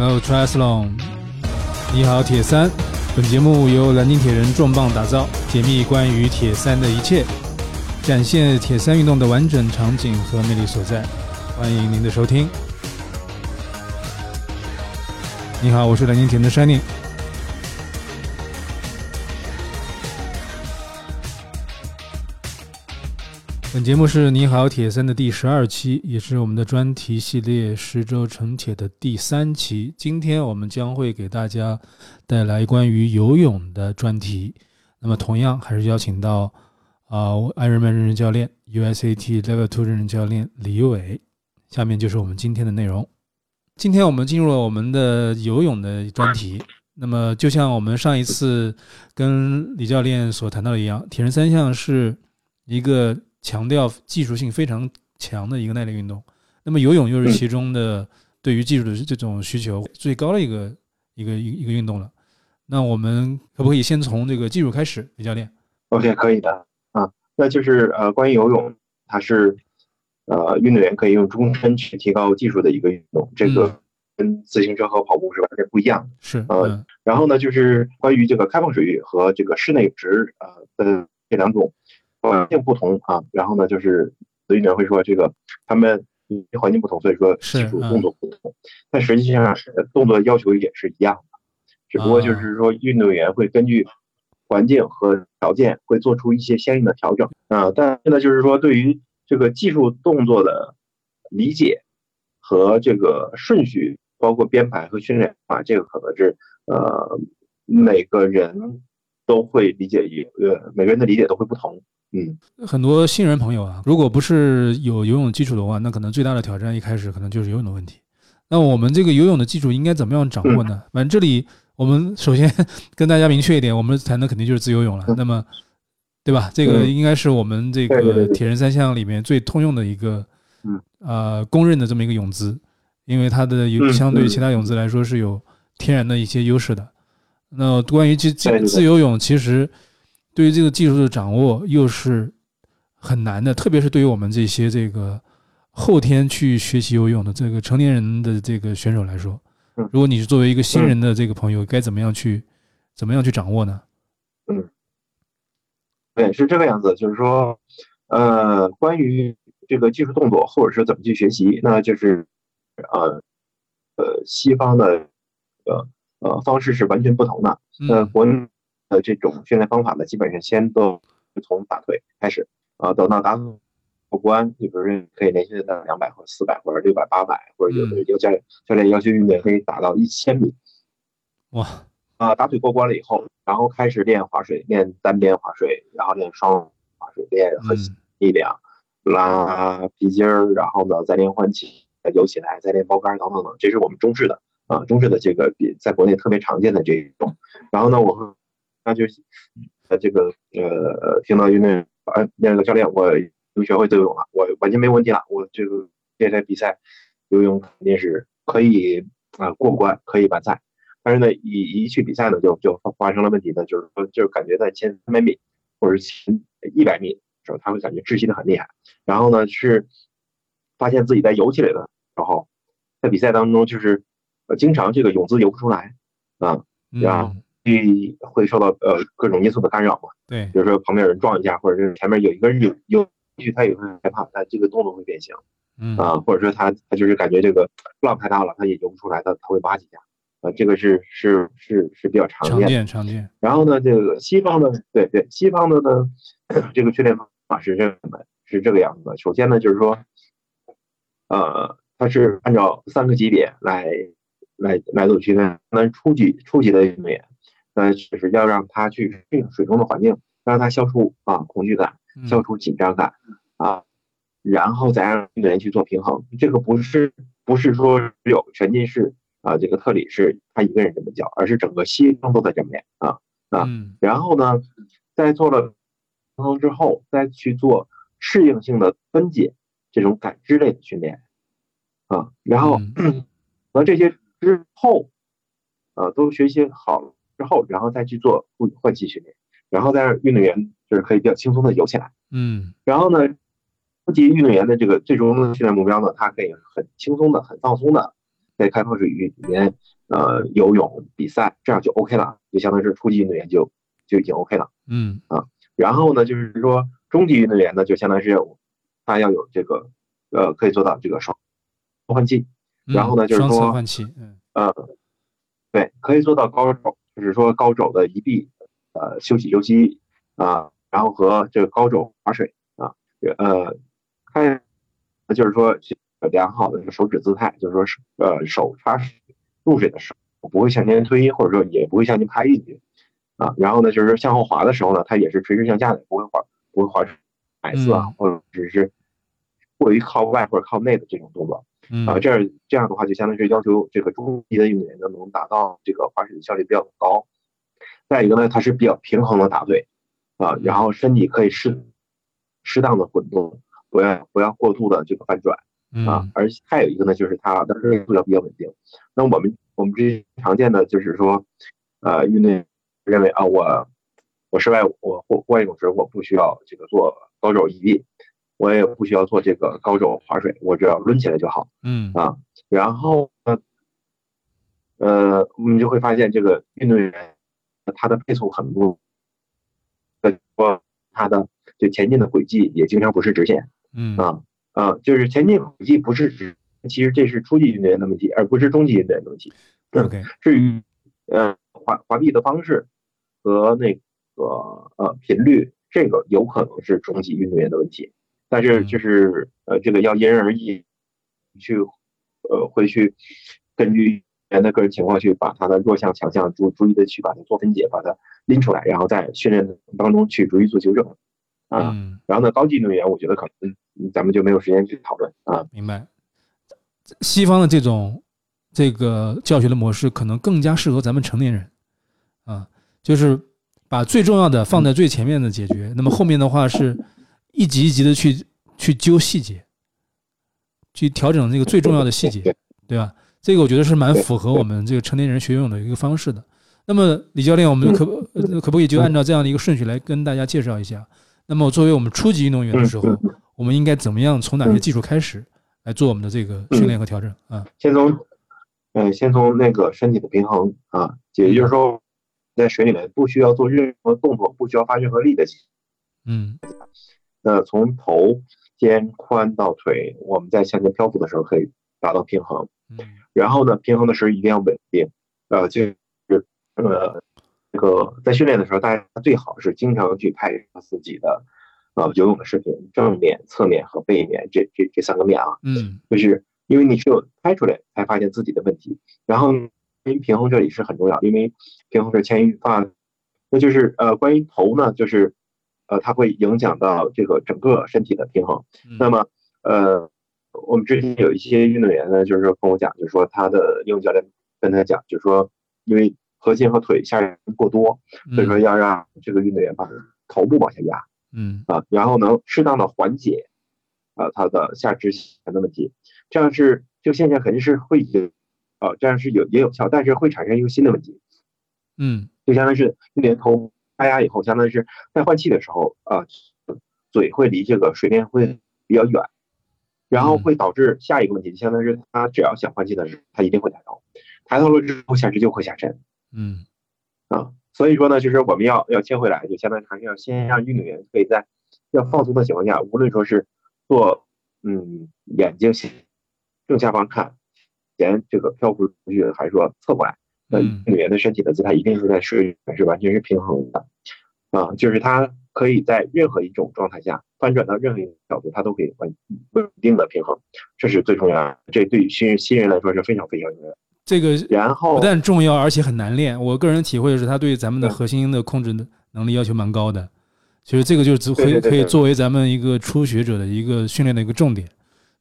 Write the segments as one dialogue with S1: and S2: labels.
S1: Hello Triathlon，你好铁三。本节目由南京铁人重磅打造，解密关于铁三的一切，展现铁三运动的完整场景和魅力所在。欢迎您的收听。你好，我是南京铁人的 Shining。本节目是你好铁三的第十二期，也是我们的专题系列十周成铁的第三期。今天我们将会给大家带来关于游泳的专题。那么，同样还是邀请到啊，Ironman 认证教练、USAT Level Two 认证教练李伟。下面就是我们今天的内容。今天我们进入了我们的游泳的专题。那么，就像我们上一次跟李教练所谈到的一样，铁人三项是一个。强调技术性非常强的一个耐力运动，那么游泳又是其中的对于技术的这种需求最高的一个一个一一个运动了。那我们可不可以先从这个技术开始，李教练
S2: ？OK，可以的啊。那就是呃，关于游泳，它是呃运动员可以用终身去提高技术的一个运动，这个跟自行车和跑步是完全不一样的。
S1: 是
S2: 呃，然后呢，就是关于这个开放水域和这个室内值呃的这两种。环境不同啊，然后呢，就是所以呢会说这个他们因为环境不同，所以说技术动作不同，但实际上动作要求也是一样的，只不过就是说运动员会根据环境和条件会做出一些相应的调整啊。但现在就是说对于这个技术动作的理解和这个顺序，包括编排和训练啊，这个可能是呃每个人都会理解一呃每个人的理解都会不同。嗯，
S1: 很多新人朋友啊，如果不是有游泳基础的话，那可能最大的挑战一开始可能就是游泳的问题。那我们这个游泳的基础应该怎么样掌握呢？反正这里我们首先跟大家明确一点，我们谈的肯定就是自由泳了。那么，对吧？这个应该是我们这个铁人三项里面最通用的一个，呃，公认的这么一个泳姿，因为它的有相对其他泳姿来说是有天然的一些优势的。那关于这这自由泳，其实。对于这个技术的掌握又是很难的，特别是对于我们这些这个后天去学习游泳的这个成年人的这个选手来说，如果你是作为一个新人的这个朋友，该怎么样去怎么样去掌握呢？
S2: 嗯，对，是这个样子，就是说，呃，关于这个技术动作或者是怎么去学习，那就是呃呃，西方的呃呃方式是完全不同的。那国内。的这种训练方法呢，基本上先都从打腿开始，啊，等到打过关，你比如说可以连续的两百或者四百或者六百八百，或者有的有教练教练要求运动员可以打到一千米，
S1: 哇，
S2: 啊，打腿过关了以后，然后开始练划水，练单边划水，然后练双划水，练核心力量，拉皮筋儿，然后呢再练换气，再游起来，再练包杆等等等，这是我们中式的啊，中式的这个比在国内特别常见的这一种，然后呢，我会。那就，呃，这个呃，听到运动呃那个教练，我又学会游泳了，我完全没问题了。我这个这在比赛游泳肯定是可以啊过关，可以完赛。但是呢，一一去比赛呢，就就发生了问题呢，就是说，就是感觉在前三百米或者前一百米时候，他会感觉窒息的很厉害。然后呢，是发现自己在游起来的时候，在比赛当中就是呃经常这个泳姿游不出来啊，啊。会会受到呃各种因素的干扰嘛？
S1: 对，
S2: 比如说旁边有人撞一下，或者是前面有一个人有有去，他也会害怕，他这个动作会变形，
S1: 嗯
S2: 啊，或者说他他就是感觉这个浪太大了，他也游不出来，他他会扒几下，啊，这个是是是是比较常
S1: 见常见常见。
S2: 然后呢，这个西方的对对西方的呢，这个训练方法是这样的，是这个样子的。首先呢，就是说，呃，它是按照三个级别来来来做区分，那初级初级的运动员。呃，就是要让他去适应水中的环境，让他消除啊恐惧感，消除紧张感啊，然后再让运动员去做平衡。这个不是不是说只有沉浸式啊，这个特里是他一个人这么教，而是整个西方都在这么练啊啊。然后呢，在做了平衡之后，再去做适应性的分解这种感知类的训练啊，然后 和这些之后，啊，都学习好了。之后，然后再去做换换气训练，然后再让运动员就是可以比较轻松的游起来。
S1: 嗯，
S2: 然后呢，初级运动员的这个最终的训练目标呢，他可以很轻松的、很放松的在开放水域里面呃游泳比赛，这样就 OK 了，就相当于是初级运动员就就已经 OK 了。
S1: 嗯
S2: 啊，然后呢，就是说中级运动员呢，就相当于是他要有这个呃可以做到这个双换气，然后呢就是说
S1: 换气，
S2: 嗯呃对，可以做到高肘，就是说高肘的移臂呃休息休息啊，然后和这个高肘划水啊呃看就是说良好的这个手指姿态，就是说是呃手插入水的时候不会向前推，或者说也不会向前拍一去。啊，然后呢，就是向后滑的时候呢，它也是垂直向下的，不会滑，不会滑出 S 啊，或者只是过于靠外或者靠内的这种动作。啊，这样这样的话，就相当于是要求这个中级的运动员呢，能达到这个滑雪的效率比较高。再一个呢，它是比较平衡的打对，啊，然后身体可以适适当的滚动，不要不要过度的这个翻转啊。而还有一个呢，就是它的速度要比较稳定。那我们我们这常见的就是说，呃，运动员。认为啊，我我室外我户户外泳池我不需要这个做高肘移臂，我也不需要做这个高肘划水，我只要抡起来就好。
S1: 嗯
S2: 啊，然后呢，呃，我们就会发现这个运动员他的配速很不，说他的就前进的轨迹也经常不是直线。
S1: 嗯
S2: 啊啊，就是前进轨迹不是直，其实这是初级运动员的问题，而不是中级运动员的问题。
S1: OK，
S2: 至于呃滑滑臂的方式。和那个呃频率，这个有可能是中级运动员的问题，但是就是呃这个要因人而异，去呃会去根据人的个人情况去把他的弱项强项逐逐一的去把它做分解，把它拎出来，然后在训练当中去逐一做纠正啊。然后呢，高级运动员我觉得可能咱们就没有时间去讨论啊。
S1: 明白。西方的这种这个教学的模式可能更加适合咱们成年人啊。就是把最重要的放在最前面的解决，那么后面的话是一级一级的去去揪细节，去调整这个最重要的细节，对吧？这个我觉得是蛮符合我们这个成年人学游泳的一个方式的。那么李教练，我们可可不可以就按照这样的一个顺序来跟大家介绍一下？那么作为我们初级运动员的时候，我们应该怎么样从哪些技术开始来做我们的这个训练和调整啊？
S2: 先从，呃，先从那个身体的平衡啊，也就是说。在水里面不需要做任何动作，不需要发任何力的
S1: 嗯，
S2: 那从头肩宽到腿，我们在向前漂浮的时候可以达到平衡。
S1: 嗯，
S2: 然后呢，平衡的时候一定要稳定。呃，就是呃，这个在训练的时候，大家最好是经常去拍自己的呃游泳的视频，正面、侧面和背面这这这三个面啊。
S1: 嗯，
S2: 就是因为你只有拍出来，才发现自己的问题，然后。关于平衡这里是很重要，因为平衡是牵一发，那就是呃，关于头呢，就是呃，它会影响到这个整个身体的平衡。那么呃，我们之前有一些运动员呢，就是跟我讲，就是说他的游泳教练跟他讲，就是说因为核心和腿下压过多，所以说要让这个运动员把头部往下压，
S1: 嗯
S2: 啊，然后能适当的缓解啊他的下肢前的问题，这样是这个现象肯定是会有。啊，这样是有也有效，但是会产生一个新的问题，
S1: 嗯，
S2: 就相当于是运动员头发压以后，相当于是在换气的时候啊，嘴会离这个水面会比较远，然后会导致下一个问题，相当于是他只要想换气的时候，他一定会抬头，抬头了之后下肢就会下沉，
S1: 嗯，
S2: 啊，所以说呢，就是我们要要切回来，就相当于还是要先让运动员可以在要放松的情况下，无论说是做嗯眼睛正下方看。前这个漂浮出去，还是说侧过来？那运动员的身体的姿态一定是在水里是完全是平衡的啊，就是他可以在任何一种状态下翻转到任何一个角度，他都可以稳稳定的平衡，这是最重要的。这对于新人新人来说是非常非常重要。
S1: 这个
S2: 然后
S1: 不但重要，而且很难练。我个人体会是，他对咱们的核心的控制的能力要求蛮高的。其实这个就是可以可以作为咱们一个初学者的一个训练的一个重点，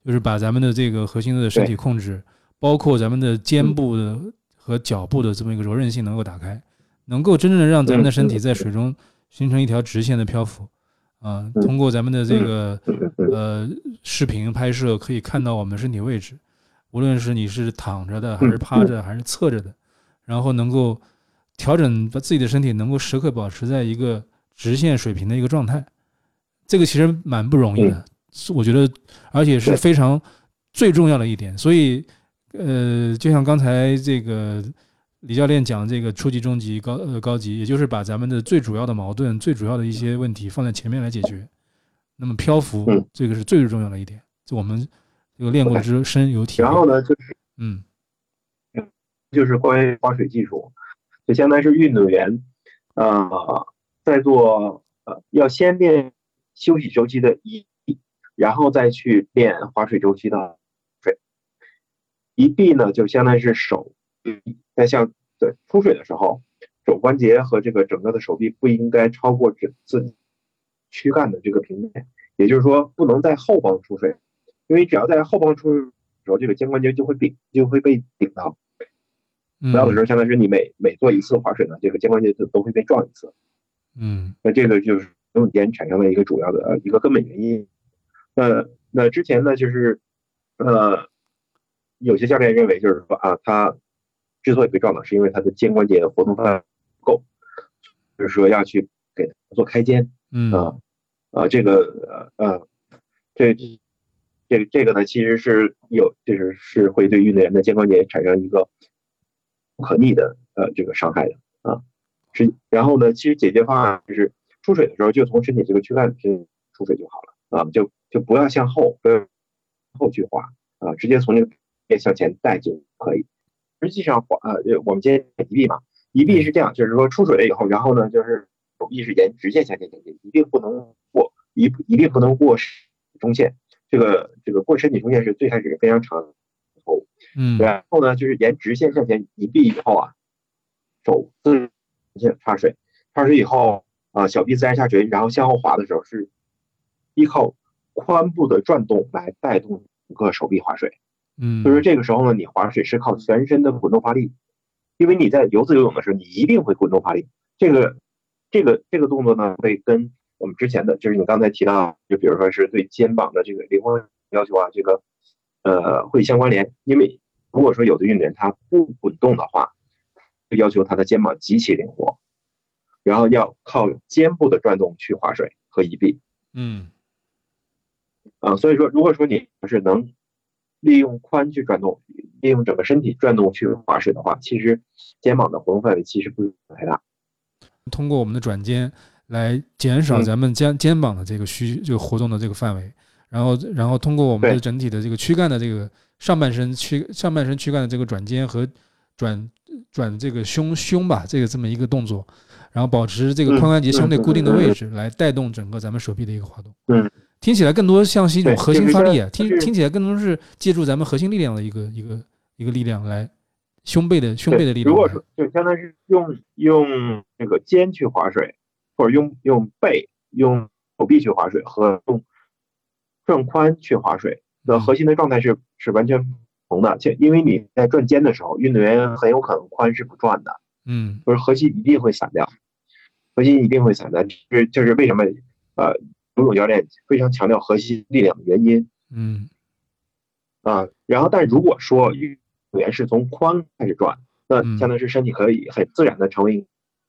S1: 就是把咱们的这个核心的身体控制。包括咱们的肩部的和脚部的这么一个柔韧性能够打开，能够真正的让咱们的身体在水中形成一条直线的漂浮，啊，通过咱们的这个呃视频拍摄可以看到我们身体位置，无论是你是躺着的还是趴着还是侧着的，然后能够调整把自己的身体能够时刻保持在一个直线水平的一个状态，这个其实蛮不容易的，我觉得而且是非常最重要的一点，所以。呃，就像刚才这个李教练讲这个初级、中级、高呃高级，也就是把咱们的最主要的矛盾、最主要的一些问题放在前面来解决。那么漂浮，这个是最重要的一点，就我们这个练过之深有体
S2: 会。然后呢，就是
S1: 嗯，
S2: 就是关于划水技术，就相当于是运动员呃在做呃要先练休息周期的一，然后再去练划水周期的水。一臂呢，就相当于是手在像对出水的时候，肘关节和这个整个的手臂不应该超过这自己。躯干的这个平面，也就是说不能在后方出水，因为只要在后方出水的时候，这个肩关节就会顶，就会被顶到。不要的时候，相当于是你每每做一次划水呢，这个肩关节就都会被撞一次。
S1: 嗯，
S2: 那这个就是游泳肩产生的一个主要的一个根本原因。那那之前呢，就是呃，有些教练认为就是说啊，他之所以被撞到，是因为他的肩关节活动范围不够，就是说要去给他做开肩。
S1: 嗯
S2: 啊啊，这个呃呃，这这这个呢，其实是有就是是会对运动员的肩关节产生一个不可逆的呃这个伤害的啊。是然后呢，其实解决方案就是出水的时候就从身体这个躯干出出水就好了啊，就就不要向后不要后去滑啊，直接从这个面向前带就可以。实际上滑呃我们今天一臂嘛，一臂是这样，就是说出水了以后，然后呢就是。手臂是沿直线向前前进，一定不能过一一定不能过中线。这个这个过身体中线是最开始非常长的头，
S1: 嗯，
S2: 然后呢就是沿直线向前一臂以后啊，手自然插水，插水以后啊小臂自然下垂，然后向后滑的时候是依靠髋部的转动来带动整个手臂划水，
S1: 嗯，
S2: 所以说这个时候呢你划水是靠全身的滚动发力，因为你在游自由泳的时候你一定会滚动发力，这个。这个这个动作呢，会跟我们之前的，就是你刚才提到，就比如说是对肩膀的这个灵活要求啊，这个呃会相关联。因为如果说有的运动员他不滚动的话，就要求他的肩膀极其灵活，然后要靠肩部的转动去划水和移臂。
S1: 嗯，
S2: 啊，所以说如果说你是能利用髋去转动，利用整个身体转动去划水的话，其实肩膀的活动范围其实不是太大。
S1: 通过我们的转肩来减少咱们肩肩膀的这个需这个活动的这个范围，然后然后通过我们的整体的这个躯干的这个上半身躯上半身躯干的这个转肩和转转这个胸胸吧，这个这么一个动作，然后保持这个髋关节相对固定的位置，来带动整个咱们手臂的一个滑动。
S2: 嗯，
S1: 听起来更多像是一种核心发力啊，听听起来更多是借助咱们核心力量的一个一个一个力量来。胸背的胸背的力量，
S2: 如果说就相当于是用用那个肩去划水，或者用用背用手臂去划水，和用转髋去划水的核心的状态是是完全不同的。且因为你在转肩的时候，运动员很有可能髋是不转的，
S1: 嗯，
S2: 就是核心一定会散掉，核心一定会散掉。就是就是为什么呃游泳教练非常强调核心力量的原因，
S1: 嗯，
S2: 啊，然后但如果说运动员是从髋开始转，那相当于是身体可以很自然的成为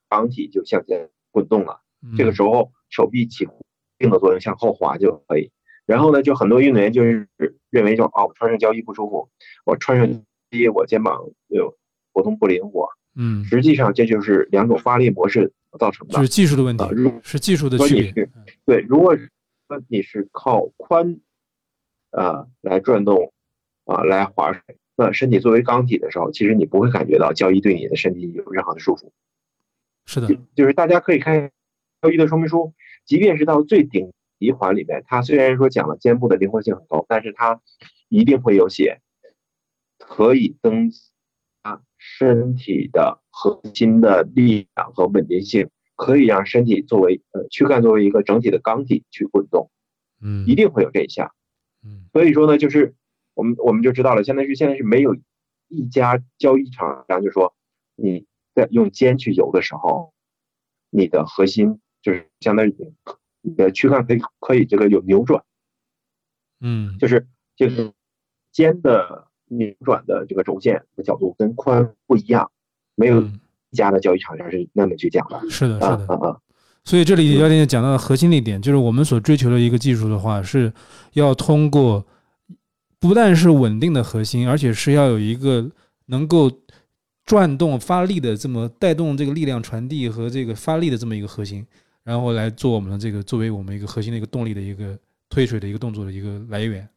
S2: 绑体，就向前滚动了。这个时候手臂起固定的作用，向后滑就可以。然后呢，就很多运动员就是认为就，哦，我穿上胶衣不舒服，我穿上衣我肩膀就活动不灵活。
S1: 嗯，
S2: 实际上这就是两种发力模式造成的，
S1: 就是技术的问题，是技术的区别。
S2: 对，如果说你是靠髋啊来转动啊来划水。那身体作为钢体的时候，其实你不会感觉到胶衣对你的身体有任何的束缚。
S1: 是的，
S2: 就是大家可以看胶衣的说明书，即便是到最顶级环里面，它虽然说讲了肩部的灵活性很高，但是它一定会有写可以增加身体的核心的力量和稳定性，可以让身体作为呃躯干作为一个整体的钢体去滚动。
S1: 嗯，
S2: 一定会有这一项。
S1: 嗯，
S2: 所以说呢，就是。我们我们就知道了，现在是现在是没有一家交易厂商就说你在用肩去游的时候，你的核心就是相当于你的躯干可以可以这个有扭转，
S1: 嗯，
S2: 就是就是肩的扭转的这个轴线的角度跟宽不一样，没有一家的交易厂商是那么去讲的。
S1: 是的，是的。所以这里教练讲到的核心的一点，就是我们所追求的一个技术的话，是要通过。不但是稳定的核心，而且是要有一个能够转动发力的这么带动这个力量传递和这个发力的这么一个核心，然后来做我们的这个作为我们一个核心的一个动力的一个推水的一个动作的一个来源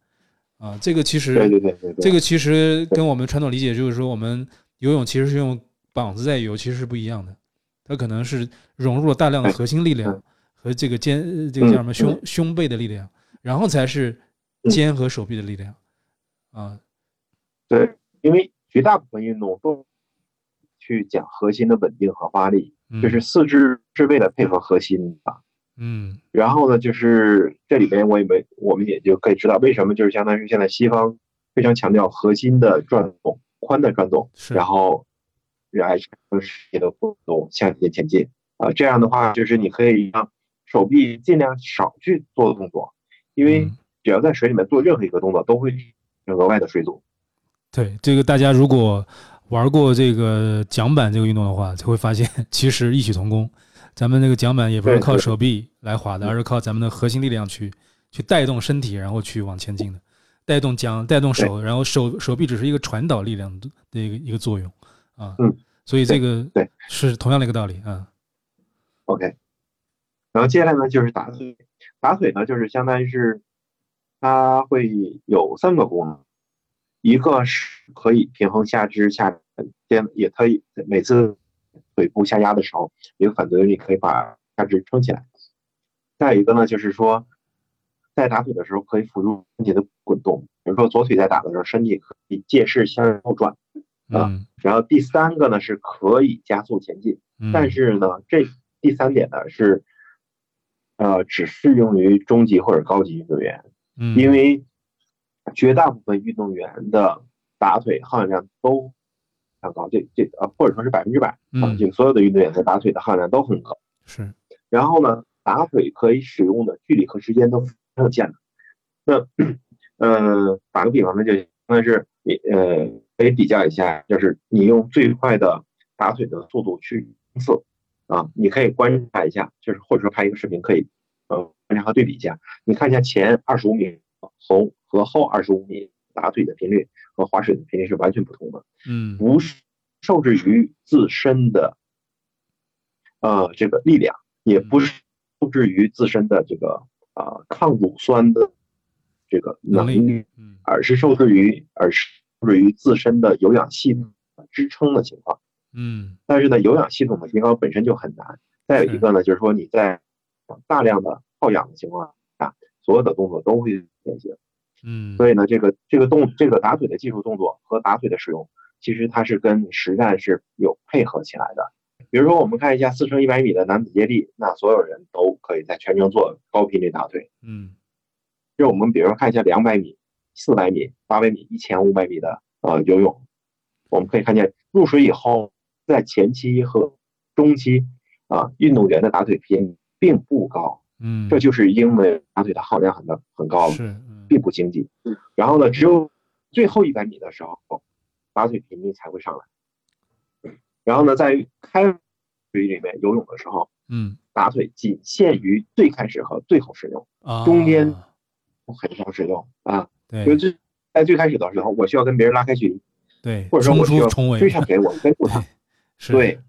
S1: 啊，这个其实
S2: 对对对对对，
S1: 这个其实跟我们传统理解就是说，我们游泳其实是用膀子在游，其实是不一样的。它可能是融入了大量的核心力量和这个肩这个叫什么胸胸背的力量，然后才是肩和手臂的力量啊。
S2: 对，因为绝大部分运动都去讲核心的稳定和发力，就是四肢是为了配合核心的。
S1: 嗯，
S2: 然后呢，就是这里边我也没，我们也就可以知道为什么，就是相当于现在西方非常强调核心的转动、髋的转动，然后来产生身体的活动向前前进啊。这样的话，就是你可以让手臂尽量少去做动作，因为只要在水里面做任何一个动作，都会额外的水阻。
S1: 对，这个大家如果玩过这个桨板这个运动的话，就会发现 其实异曲同工。咱们那个桨板也不是靠手臂来划的，而是靠咱们的核心力量去去带动身体，然后去往前进的，带动桨，带动手，然后手手臂只是一个传导力量的一个一个作用啊。
S2: 嗯，
S1: 所以这个
S2: 对。
S1: 是同样的一个道理啊。
S2: OK，然后接下来呢就是打腿，打腿呢就是相当于是它会有三个功能，一个是可以平衡下肢下肩，也可以每次。腿部下压的时候，有个反作用力可以把下肢撑起来。再有一个呢，就是说，在打腿的时候可以辅助身体的滚动，比如说左腿在打的时候，身体可以借势向后转啊。然后第三个呢，是可以加速前进。但是呢，这第三点呢是，呃，只适用于中级或者高级运动员，因为绝大部分运动员的打腿耗氧量都。很高，这这呃，或者说是百分之百啊，就所有的运动员的打腿的耗氧量都很高。
S1: 是，
S2: 然后呢，打腿可以使用的距离和时间都很有限的。那，呃，打个比方呢，就那是你呃，可以比较一下，就是你用最快的打腿的速度去测啊，你可以观察一下，就是或者说拍一个视频，可以呃观察和对比一下，你看一下前二十五米和和后二十五米打腿的频率。和划水的频率是完全不同的，
S1: 嗯，
S2: 不是受制于自身的，呃，这个力量，也不是受制于自身的这个啊抗乳酸的这个能力，嗯，而是受制于，而是受制于自身的有氧系统支撑的情况，
S1: 嗯，
S2: 但是呢，有氧系统的提高本身就很难。再有一个呢，就是说你在大量的耗氧的情况下，所有的动作都会变形。
S1: 嗯，
S2: 所以呢，这个这个动这个打腿的技术动作和打腿的使用，其实它是跟实战是有配合起来的。比如说，我们看一下四乘一百米的男子接力，那所有人都可以在全程做高频率打腿。
S1: 嗯，
S2: 就我们比如说看一下两百米、四百米、八百米、一千五百米的呃游泳，我们可以看见入水以后，在前期和中期啊，运动员的打腿频并不高。
S1: 嗯，
S2: 这就是因为打腿的耗量很的很高了。
S1: 是。
S2: 并不经济，然后呢，只有最后一百米的时候，打腿频率才会上来。然后呢，在开水里面游泳的时候，
S1: 嗯，
S2: 打腿仅限于最开始和最后使用，中间很少使用啊。
S1: 对，
S2: 就最在最开始的时候，我需要跟别人拉开距离，
S1: 对，
S2: 或者说我需要追
S1: 上
S2: 谁，我跟住他，对，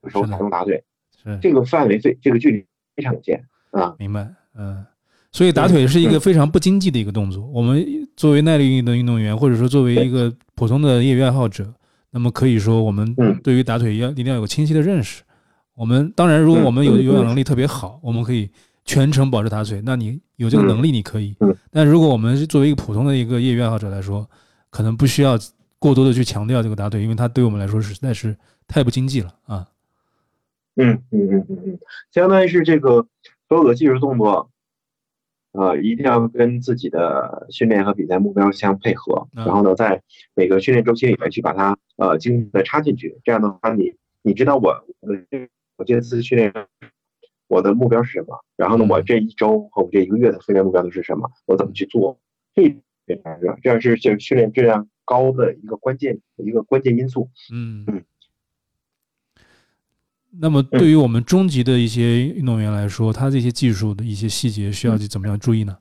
S2: 有时候才用打腿，
S1: 是
S2: 这个范围最这个距离非常有限啊。
S1: 明白，嗯。所以打腿是一个非常不经济的一个动作。我们作为耐力运动运动员，或者说作为一个普通的业余爱好者，那么可以说我们对于打腿要一定要有个清晰的认识。我们当然，如果我们有有氧能力特别好，我们可以全程保持打腿。那你有这个能力，你可以。但如果我们作为一个普通的一个业余爱好者来说，可能不需要过多的去强调这个打腿，因为它对我们来说实在是太不经济了啊。
S2: 嗯嗯嗯嗯嗯，相当于是这个所有的技术动作。呃，一定要跟自己的训练和比赛目标相配合，然后呢，在每个训练周期里面去把它呃精准的插进去。这样的话，你你知道我我我这次训练我的目标是什么？然后呢，我这一周和我这一个月的训练目标都是什么？我怎么去做？这这样是就训练质量高的一个关键一个关键因素。
S1: 嗯嗯。那么，对于我们中级的一些运动员来说，他这些技术的一些细节需要去怎么样注意呢？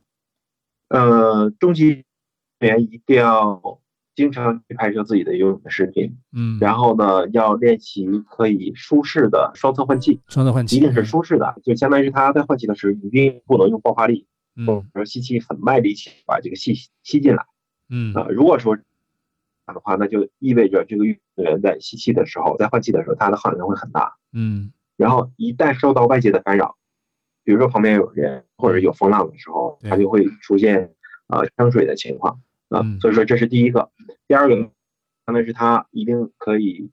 S2: 呃，中级员一定要经常去拍摄自己的游泳的视频，
S1: 嗯，
S2: 然后呢，要练习可以舒适的双侧换气，
S1: 双侧换气
S2: 一定是舒适的，就相当于他在换气的时候一定不能用爆发力，
S1: 嗯。
S2: 说吸气很卖力气把这个气吸进来。
S1: 嗯。
S2: 啊、如果说的话，那就意味着这个运动员在吸气的时候，在换气的时候，他的耗氧会很大。
S1: 嗯
S2: 然后一旦受到外界的干扰，比如说旁边有人或者有风浪的时候，
S1: 对
S2: 它就会出现呃呛水的情况啊、
S1: 嗯
S2: 所以说这是第一个。第二个呢，相当于是他一定可以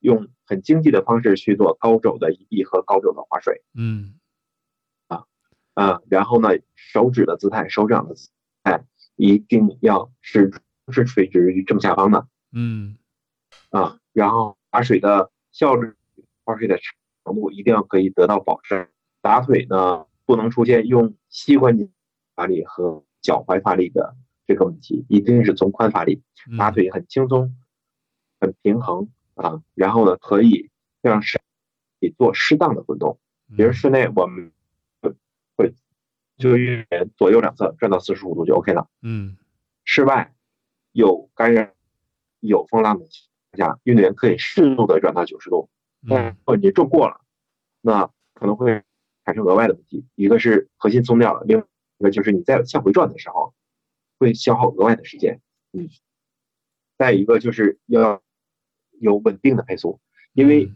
S2: 用很经济的方式去做高肘的移臂和高肘的划水
S1: 嗯
S2: 啊、然后呢，手指的姿态、手掌的姿态一定要是是垂直于正下方的
S1: 嗯
S2: 啊、然后划水的效率、划水的程度一定要可以得到保证。打腿呢，不能出现用膝关节发力和脚踝发力的这个问题，一定是从髋发力，
S1: 嗯，
S2: 打腿很轻松、很平衡啊。然后呢，可以让身体做适当的滚动。
S1: 嗯，
S2: 比如室内我们会会就运动员左右两侧转到四十五度就 OK 了。
S1: 嗯
S2: 室外有干扰、有风浪的情况下，运动员可以适度的转到九十度。
S1: 嗯
S2: 如果你重过了，那可能会产生额外的问题。一个是核心松掉了，另一个就是你在向回转的时候会消耗额外的时间。嗯，再一个就是要有稳定的配速，因为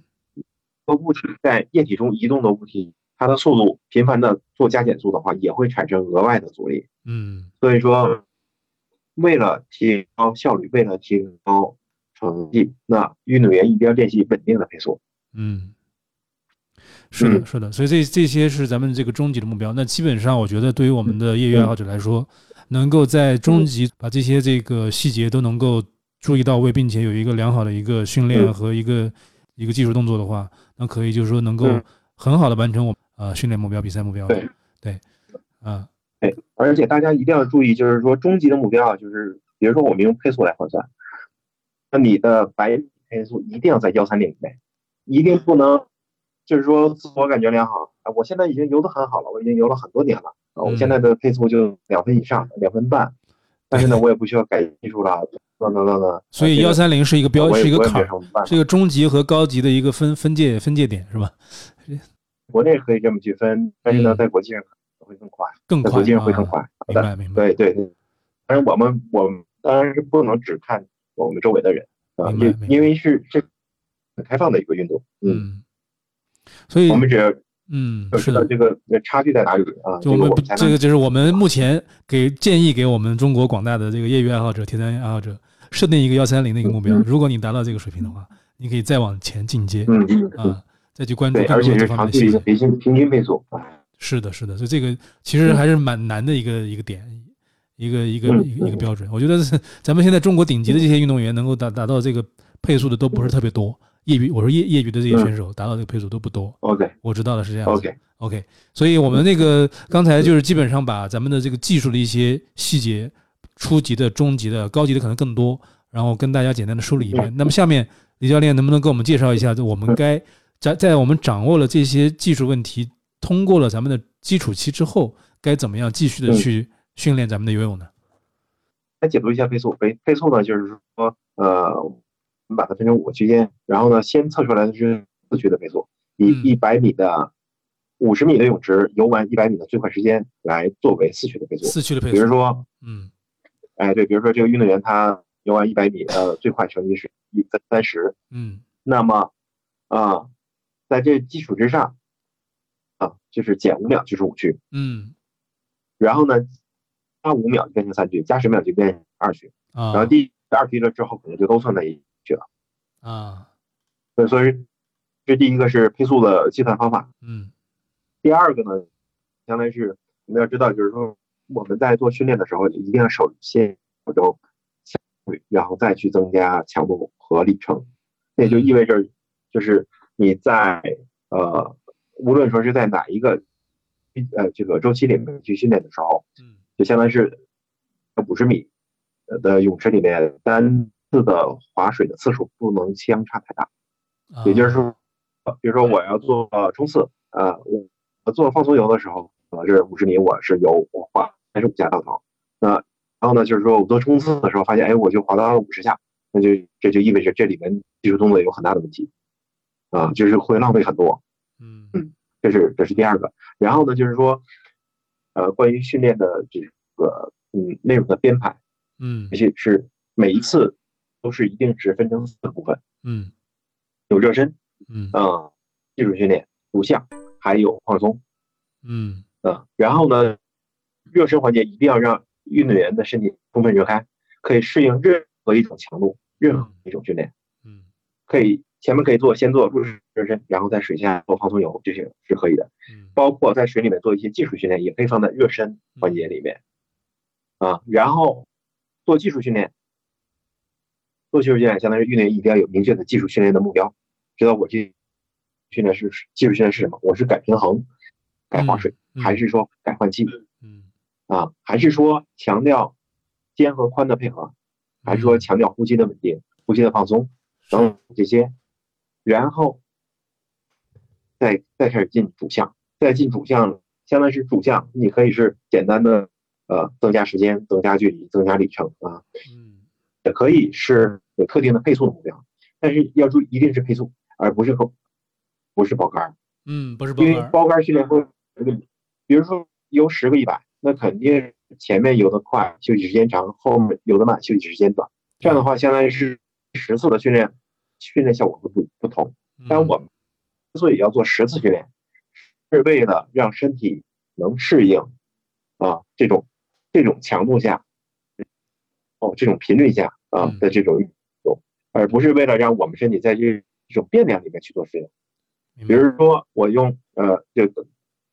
S2: 个物体在液体中移动的物体，它的速度频繁的做加减速的话，也会产生额外的阻力。
S1: 嗯
S2: 所以说，为了提高效率，为了提高成绩，那运动员一定要练习稳定的配速。
S1: 嗯，是的，
S2: 嗯
S1: 是的，所以这这些是咱们这个终极的目标。那基本上，我觉得对于我们的业余爱好者来说，能够在终极把这些这个细节都能够注意到位，并且有一个良好的一个训练
S2: 嗯
S1: 和一个一个技术动作的话，那可以就是说能够
S2: 嗯
S1: 很好的完成我们呃训练目标、比赛目标的。
S2: 对
S1: 对，啊，
S2: 哎，而且大家一定要注意，就是说终极的目标啊，就是比如说我们用配速来换算，那你的百米配速一定要在幺三零以内，一定不能就是说自我感觉良好啊，我现在已经游得很好了，我已经游了很多年了啊，我现在的配速就两分以上，两分半，但是呢，我也不需要改技术了，等等等等。
S1: 所以幺三零是一个标，是一个坎是一个中级和高级的一个分分界分界点，是吧？
S2: 国内可以这么去分，但是呢，
S1: 嗯
S2: 在国际上会更快，
S1: 更快
S2: 会更
S1: 啊
S2: 快。
S1: 明白明白。
S2: 对对对，但是我们我们当然是不能只看我们周围的人啊，因因为是这很开放的一个运动，嗯，
S1: 嗯，所以
S2: 我们只要
S1: 嗯
S2: 是
S1: 的，
S2: 这个差距在哪里啊，
S1: 就我们
S2: 这个
S1: 就是我们目前给建议给我们中国广大的这个业余爱好者、铁三爱好者设定一个幺三零的一个目标
S2: 嗯。
S1: 如果你达到这个水平的话，你可以再往前进阶
S2: 嗯嗯
S1: 再去关注
S2: 对，
S1: 更多这
S2: 而且是长距离的
S1: 方面的细节。
S2: 平均平均配速啊，
S1: 是的，是的，所以这个其实还是蛮难的一个一个点，一个一个
S2: 嗯
S1: 一个一个标准。我觉得是咱们现在中国顶级的这些运动员能够达达到这个配速的都不是特别多，业余我说业业余的这些选手达到这个配速都不多。
S2: OK
S1: 我知道的是这样子。OK，OK，所以我们那个刚才就是基本上把咱们的这个技术的一些细节，初级的、中级的、高级的可能更多，然后跟大家简单的梳理一遍。那么下面李教练能不能给我们介绍一下，就我们该在在我们掌握了这些技术问题，通过了咱们的基础期之后，该怎么样继续的去训练咱们的游泳呢？
S2: 来解读一下配速。配配速呢，就是说，呃，我们把它分成五个区间，然后呢，先测出来的是四区的配速，以
S1: 嗯
S2: 一百米的五十米的泳池游完一百米的最快时间来作为四区的配速。
S1: 四区的配速，
S2: 比如说，
S1: 嗯
S2: 哎，对，比如说这个运动员他游完一百米，呃，最快成绩是一分三十，
S1: 嗯
S2: 那么，啊、在这基础之上，啊，就是减五秒就是五区，
S1: 嗯
S2: 然后呢，加五秒就变成三区，加十秒就变成二区，
S1: 啊
S2: 然后第二区了之后可能就都算在一区了。
S1: 啊
S2: 对，所以这第一个是配速的计算方法。
S1: 嗯
S2: 第二个呢，相当于是我们要知道，就是说我们在做训练的时候，一定要首先保证效率，然后再去增加强度和里程。那也就意味着，就是你在呃，无论说是在哪一个呃这个周期里面去训练的时候，
S1: 嗯
S2: 就相当于是五十米的泳池里面单次的划水的次数不能相差太大。
S1: 啊，
S2: 也就是说，呃比如说我要做呃冲刺，呃，我我做放松游的时候，可能是五十米，我是游我划三十五下到头，那然后呢，就是说我做冲刺的时候发现，哎，我就滑到了五十下，那就这就意味着这里面技术动作有很大的问题，啊，就是会浪费很多。
S1: 嗯。
S2: 嗯，这是这是第二个。然后呢，就是说，呃，关于训练的这个嗯内容的编排，
S1: 嗯。
S2: 而且是每一次都是一定是分成四个部分，
S1: 嗯。
S2: 有热身，
S1: 嗯。
S2: 啊，技术训练、录像，还有放松，
S1: 嗯。
S2: 啊，然后呢，热身环节一定要让运动员的身体充分热开，可以适应任何一种强度，任何一种训练，
S1: 嗯。
S2: 可以前面可以做先做入式热身，然后在水下做放松游，这些是可以的。
S1: 嗯。
S2: 包括在水里面做一些技术训练，也可以放在热身环节里面，啊，然后做技术训练，做技术训练，相当于运动员一定要有明确的技术训练的目标，知道我这训练是技术训练是什么，我是改平衡、改划水，
S1: 嗯
S2: 还是说改换气
S1: 嗯？
S2: 啊，还是说强调肩和髋的配合，还是说强调呼吸的稳定、呼吸的放松等等这些，然后再再开始进主项，再进主项，相当于是主项，你可以是简单的呃增加时间、增加距离、增加里程啊，
S1: 嗯。
S2: 也可以是有特定的配速的目标，但是要注意一定是配速，而不是后不是包杆儿，
S1: 嗯，不是包
S2: 因为，包杆儿训练会，比如说游十个一百，那肯定前面游的快，休息时间长，后面游的慢，休息时间短，这样的话相当于是十次的训练，训练效果会不不同。但我们之所以要做十次训练，是为了让身体能适应啊这种这种强度下，哦这种频率下啊
S1: 嗯
S2: 的这种运动，而不是为了让我们身体在这种变量里面去做适应。比如说我用呃这个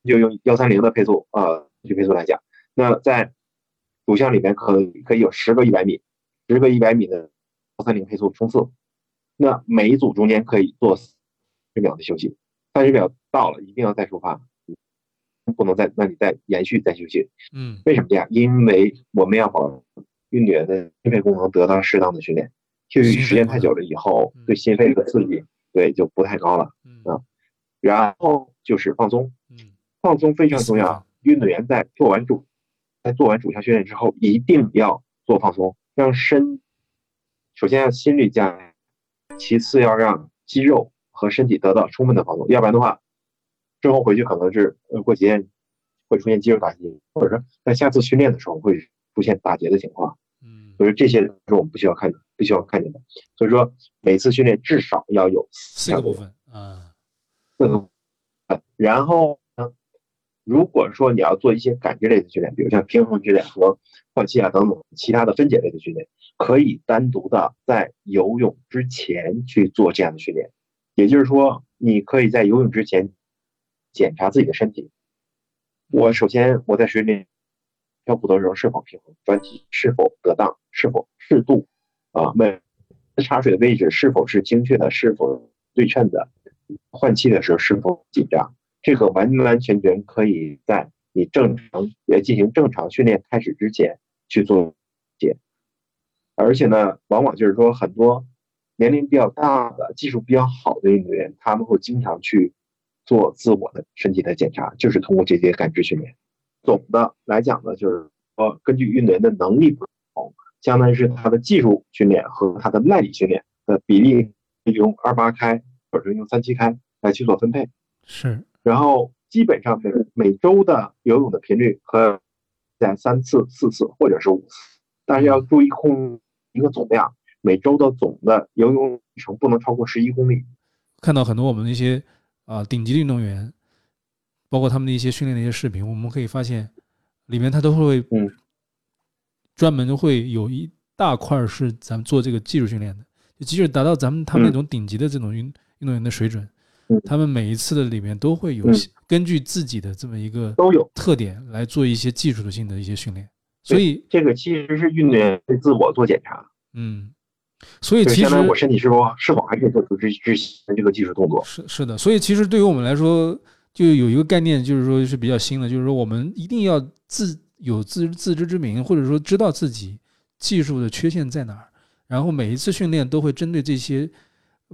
S2: 就用幺三零的配速呃去配速来讲，那在主项里面可以可以有十个一百米，十个一百米的幺三零配速冲刺，那每一组中间可以做十秒的休息，三十秒到了一定要再出发，不能再那你再延续再休息。
S1: 嗯
S2: 为什么这样？因为我们要保运动员的心肺功能得到适当的训练，休息时间太久了以后
S1: 嗯，
S2: 对心肺的刺激对就不太高了。
S1: 嗯
S2: 啊然后就是放松，
S1: 嗯
S2: 放松非常重要。运动员在做完主，在做完主项训练之后，一定要做放松，让身首先要心率降下来，其次要让肌肉和身体得到充分的放松，要不然的话，之后回去可能是呃过几天会出现肌肉打结，或者说在下次训练的时候会出现打结的情况。
S1: 嗯
S2: 所以这些是我们不需要看不需要看见的。所以说每次训练至少要有
S1: 四个部分啊
S2: 四个部分，然后呢，如果说你要做一些感知类的训练，比如像平衡训练和换气啊等等其他的分解类的训练，可以单独的在游泳之前去做这样的训练。也就是说，你可以在游泳之前检查自己的身体。我首先我在水里漂浮的时候是否平衡，转体是否得当，是否适度啊，每插水的位置是否是精确的，是否对称的，换气的时候是否紧张，这个完完全全可以在你正常呃进行正常训练开始之前去做解。而且呢，往往就是说很多年龄比较大的、技术比较好的运动员，他们会经常去做自我的身体的检查，就是通过这些感知训练。总的来讲呢，就是说根据运动员的能力不同，相当于是他的技术训练和他的耐力训练的比例，用二八开或者用三七开来去做分配。
S1: 是
S2: 然后基本上每每周的游泳的频率和在三次、四次或者是五次，但是要注意控一个总量，每周的总的游泳里程不能超过十一公里。
S1: 看到很多我们的一些啊、顶级的运动员，包括他们的一些训练的一些视频，我们可以发现里面他都会
S2: 嗯
S1: 专门会有一大块是咱们做这个技术训练的，就即使达到咱们他们那种顶级的这种运运动员的水准
S2: 嗯，
S1: 他们每一次的里面都会有
S2: 嗯。
S1: 根据自己的这么一个
S2: 都有。
S1: 特点来做一些技术性的一些训练，所以
S2: 这个其实是运动员对自我做检查，
S1: 嗯，所以其实
S2: 我身体是否是否还可以做出之之前的这个技术动作。
S1: 是是的，所以其实对于我们来说，就有一个概念，就是说是比较新的，就是说我们一定要自有自自知之明，或者说知道自己技术的缺陷在哪儿，然后每一次训练都会针对这些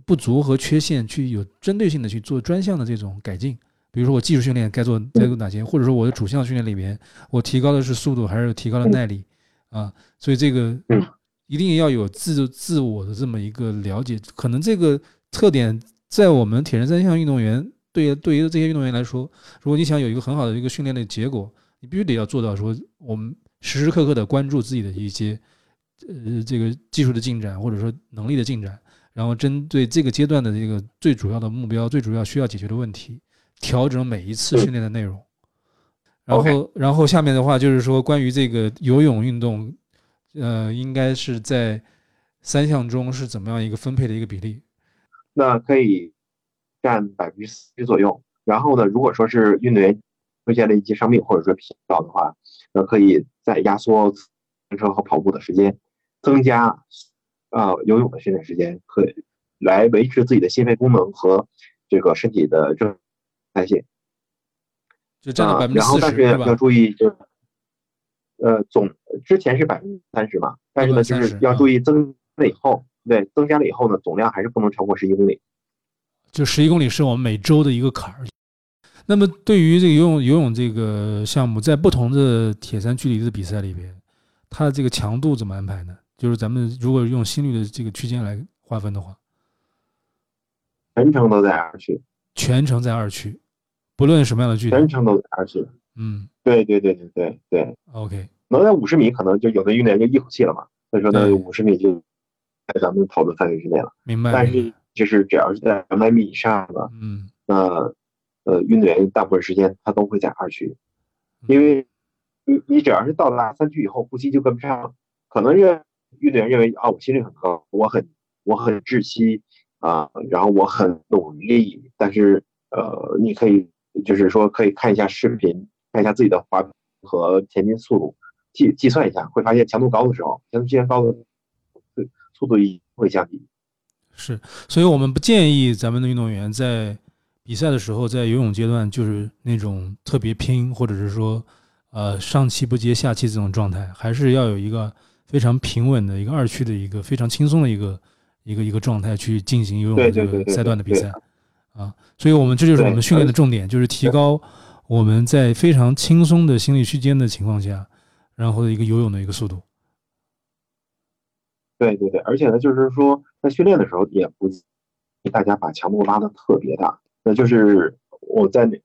S1: 不足和缺陷去有针对性的去做专项的这种改进。比如说我技术训练该做该做哪些，或者说我的主项训练里面，我提高的是速度还是提高了耐力啊，所以这个
S2: 嗯。
S1: 一定要有自自我的这么一个了解，可能这个特点在我们铁人三项运动员对对于这些运动员来说，如果你想有一个很好的一个训练的结果，你必须得要做到说，我们时时刻刻的关注自己的一些呃这个技术的进展或者说能力的进展，然后针对这个阶段的这个最主要的目标、最主要需要解决的问题，调整每一次训练的内容。然后，然后下面的话就是说，关于这个游泳运动，呃，应该是在三项中是怎么样一个分配的一个比例？
S2: 那可以占百分之四十左右。然后呢，如果说是运动员出现了一些伤病或者说疲劳的话，那可以再压缩自行车和跑步的时间，增加啊、游泳的训练时间，可以来维持自己的心肺功能和这个身体的正代谢。
S1: 就占到
S2: 啊
S1: 百分之
S2: 然后但是？要注意，就是呃总之前是百分之三十嘛，但是呢就是要注意增了以后，对增加了以后呢，总量还是不能超过十一公里。
S1: 就十一公里是我们每周的一个坎儿。那么对于这个游泳游泳这个项目，在不同的铁三距离的比赛里边，它的这个强度怎么安排呢？就是咱们如果用心率的这个区间来划分的话，
S2: 全程都在二区，
S1: 全程在二区，不论什么样的距离
S2: 全，程都在二区。
S1: 嗯
S2: 对对对对对对
S1: ，，OK，
S2: 能在五十米，可能就有的运动员就一口气了嘛。所以说呢，
S1: 对
S2: 五十米就在咱们讨论范围之内了。
S1: 明白。
S2: 但是就是只要是在两百米以上的，
S1: 嗯，
S2: 那呃运动员大部分时间他都会在二区，
S1: 嗯
S2: 因为你你只要是到达三区以后，呼吸就跟不上，可能认运动员认为啊我心率很高，我很我很窒息啊，然后我很努力，但是呃你可以就是说可以看一下视频，看一下自己的滑和前进速度，计计算一下，会发现强度高的时候，强度区间高的速度一会降低。
S1: 是，所以我们不建议咱们的运动员在比赛的时候，在游泳阶段就是那种特别拼，或者是说，呃，上气不接下气这种状态，还是要有一个非常平稳的一个二区的一个非常轻松的一个一个一个状态去进行游泳
S2: 的
S1: 这个赛段的比赛啊。所以我们这就是我们训练的重点，就是提高我们在非常轻松的心理区间的情况下，然后的一个游泳的一个速度。
S2: 对对对，而且呢，就是说在训练的时候也不大家把强度拉的特别大。那就是我在那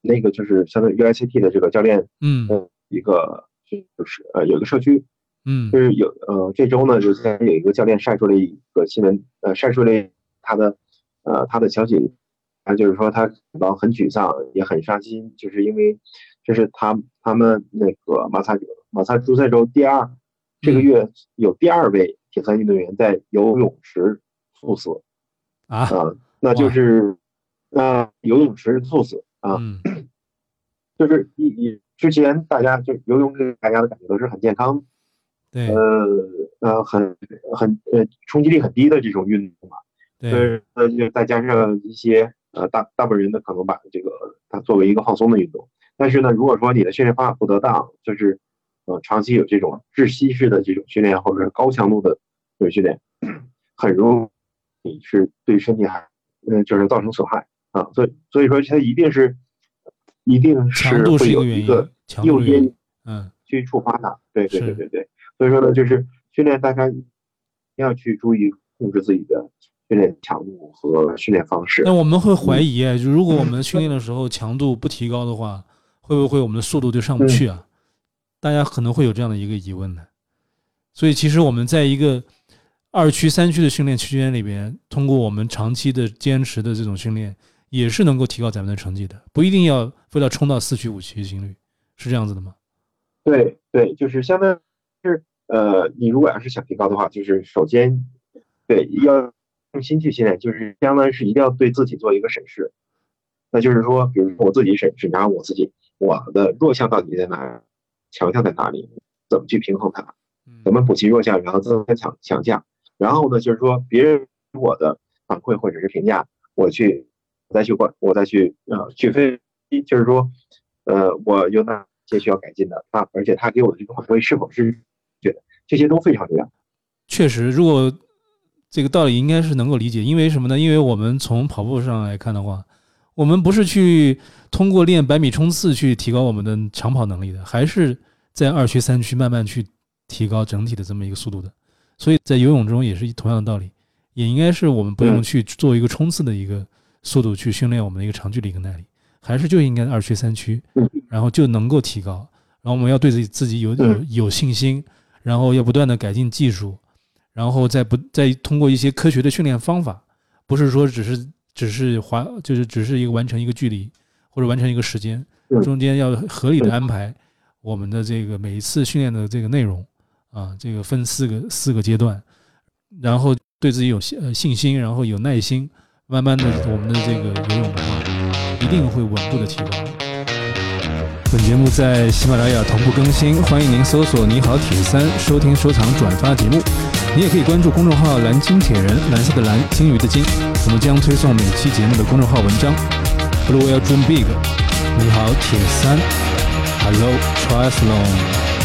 S2: 那个就是相当于 UICT 的这个教练
S1: 嗯
S2: 呃一个就是呃有一个社区，
S1: 嗯。
S2: 就是有呃这周呢就现在有一个教练晒出了一个新闻，呃晒出了他的呃他的消息，他就是说他感到很沮丧，也很伤心，就是因为这是他他们那个马萨马萨诸塞州第二这个
S1: 嗯。
S2: 月有第二位铁三运动员在游泳池猝死
S1: 啊
S2: 啊、那就是那、游泳池猝死啊，
S1: 嗯。
S2: 就是一一之前大家就游泳给大家的感觉都是很健康，
S1: 对。
S2: 呃呃很很呃冲击力很低的这种运动嘛，
S1: 对。
S2: 就是呃就再加上一些呃大大部分人的可能把这个它作为一个放松的运动，但是呢如果说你的训练方法不得当，就是呃长期有这种窒息式的这种训练或者是高强度的这种训练，很容易是对身体还嗯就是造成损害啊，所以所以说它一定是一定
S1: 是会
S2: 有一个，诱因，
S1: 嗯。
S2: 去触发它。对对对对对，所以说呢，就是训练大家要去注意控制自己的训练强度和训练方式
S1: 那。我们会怀疑，哎，就如果我们 训练的时候强度不提高的话，会不会我们的速度就上不去啊？大家可能会有这样的一个疑问呢。所以，其实我们在一个二区、三区的训练区间里边，通过我们长期的坚持的这种训练，也是能够提高咱们的成绩的，不一定要非要冲到四区、五区心率，是这样子的吗？
S2: 对对，就是相当于是呃，你如果要是想提高的话，就是首先对要用心去训练，就是相当于是一定要对自己做一个审视。那就是说，比如说我自己审审查我自己，我的弱项到底在哪，强项在哪里，怎么去平衡它。怎
S1: 嗯
S2: 么补齐弱项，然后增加强强项。然后呢，就是说别人给我的反馈或者是评价，我去我再去关，我再去呃去分析，就是说呃我有哪些需要改进的，他而且他给我的这个反馈是否是对的，这些都非常重要。
S1: 确实，如果这个道理应该是能够理解，因为什么呢？因为我们从跑步上来看的话，我们不是去通过练百米冲刺去提高我们的长跑能力的，还是在二区、三区慢慢去提高整体的这么一个速度的。所以在游泳中也是同样的道理，也应该是我们不用去做一个冲刺的一个速度去训练我们的一个长距离跟耐力，还是就应该二区三区，然后就能够提高。然后我们要对自己自己有有有信心，然后要不断的改进技术，然后再不再通过一些科学的训练方法，不是说只是只是划就是只是一个完成一个距离或者完成一个时间，中间要合理的安排我们的这个每一次训练的这个内容啊，这个分四个四个阶段，然后对自己有信呃信心，然后有耐心，慢慢的我们的这个游泳的话，一定会稳步的提高。本节目在喜马拉雅同步更新，欢迎您搜索“你好铁三”收听、收藏、转发节目。你也可以关注公众号“蓝鲸铁人”，蓝色的蓝，鲸鱼的鲸。我们将推送每期节目的公众号文章。Hello, dream big。你好铁三。Hello, triathlon。